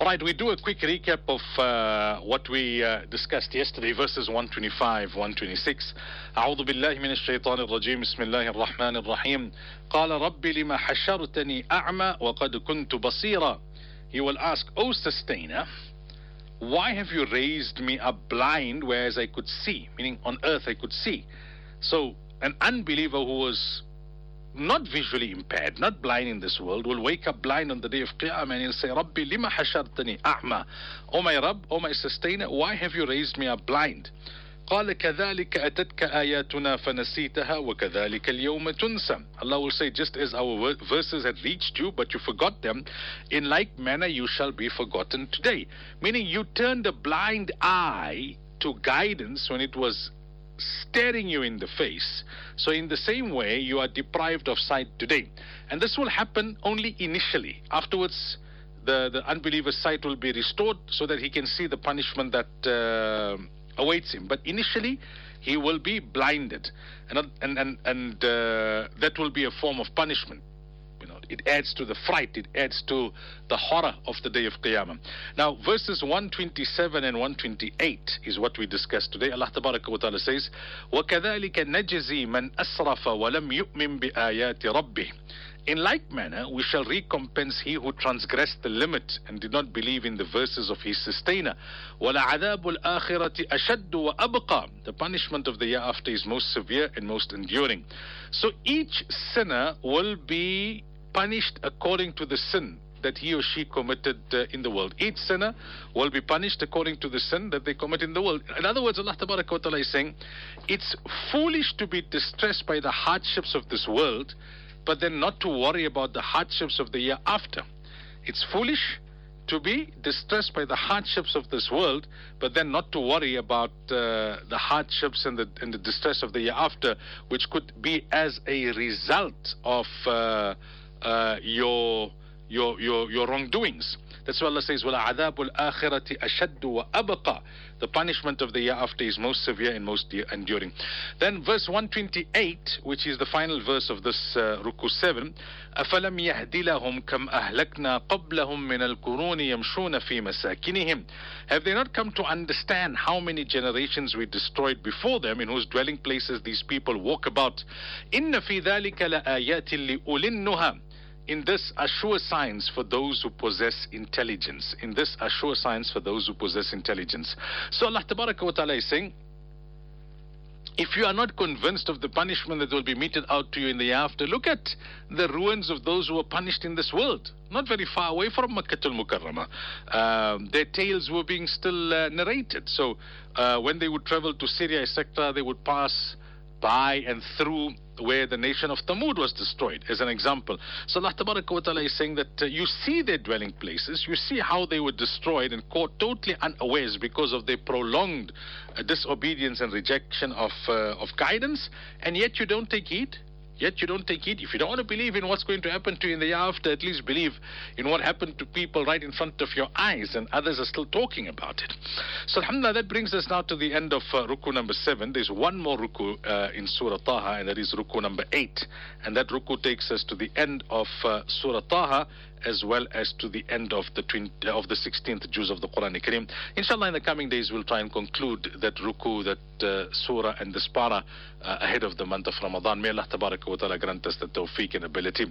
All right, we do a quick recap of uh, what we uh, discussed yesterday, verses 125, 126. أعوذ بالله من الشيطان الرجيم بسم الله الرحمن الرحيم قال رب لما حشرتني أعمى وقد كنت بصيرا He will ask, O sustainer, why have you raised me up blind whereas I could see? Meaning on earth I could see. So an unbeliever who was not visually impaired, not blind in this world, will wake up blind on the day of Qiyamah and he'll say, Rabbi lima hashartani a'ma. O my Rabb, O my sustainer, why have you raised me up blind? قال كذلك أتتك آياتنا فنسيتها وكذلك اليوم تنسى Allah will say just as our verses had reached you but you forgot them in like manner you shall be forgotten today meaning you turned a blind eye to guidance when it was staring you in the face. So, in the same way, you are deprived of sight today. And this will happen only initially. Afterwards, the, the unbeliever's sight will be restored so that he can see the punishment that uh, awaits him. But initially, he will be blinded. And, and, and, and uh, that will be a form of punishment. It adds to the fright, it adds to the horror of the day of Qiyamah. Now, verses 127 and 128 is what we discussed today. Allah Ta'ala says, وَكَذَلِكَ نَجْزِي مَنْ وَلَمْ يُؤْمِن بِآيَاتِ رَبِّهِ in like manner, we shall recompense he who transgressed the limit and did not believe in the verses of his sustainer. The punishment of the hereafter is most severe and most enduring. So each sinner will be punished according to the sin that he or she committed uh, in the world. Each sinner will be punished according to the sin that they commit in the world. In other words, Allah Ta'ala is saying, it's foolish to be distressed by the hardships of this world but then not to worry about the hardships of the hereafter. It's foolish to be distressed by the hardships of this world, but then not to worry about uh, the hardships and the, and the distress of the hereafter, which could be as a result of uh, uh, your, your, your, your wrongdoings. That's why Allah says, وَلَعَذَابُ الْآخِرَةِ أَشَدُّ وَأَبْقَى The punishment of the hereafter is most severe and most enduring. Then verse 128, which is the final verse of this uh, Ruku 7, أَفَلَمْ يَهْدِ لَهُمْ كَمْ أَهْلَكْنَا قَبْلَهُمْ مِنَ الْقُرُونِ يَمْشُونَ فِي Have they not come to understand how many generations we destroyed before them in whose dwelling places these people walk about? إِنَّ فِي ذَلِكَ لَآيَاتٍ لِأُولِنُّهَا in this are sure signs for those who possess intelligence. In this are sure signs for those who possess intelligence. So Allah wa ta'ala is saying, if you are not convinced of the punishment that will be meted out to you in the after, look at the ruins of those who were punished in this world. Not very far away from Makkah al-Mukarramah. Uh, their tales were being still uh, narrated. So uh, when they would travel to Syria, etc., they would pass by and through where the nation of Thamud was destroyed, as an example. So Allah Ta'ala is saying that uh, you see their dwelling places, you see how they were destroyed and caught totally unawares because of their prolonged uh, disobedience and rejection of, uh, of guidance, and yet you don't take heed. Yet you don't take it. If you don't want to believe in what's going to happen to you in the hereafter, at least believe in what happened to people right in front of your eyes, and others are still talking about it. So, alhamdulillah, that brings us now to the end of uh, ruku number seven. There's one more ruku uh, in Surah Taha, and that is ruku number eight. And that ruku takes us to the end of uh, Surah Taha as well as to the end of the 20, of the 16th juz of the Quran Kareem. Inshallah, in the coming days, we'll try and conclude that ruku, that uh, surah, and this para uh, ahead of the month of Ramadan. May Allah wa ta'ala grant us the tawfiq and ability.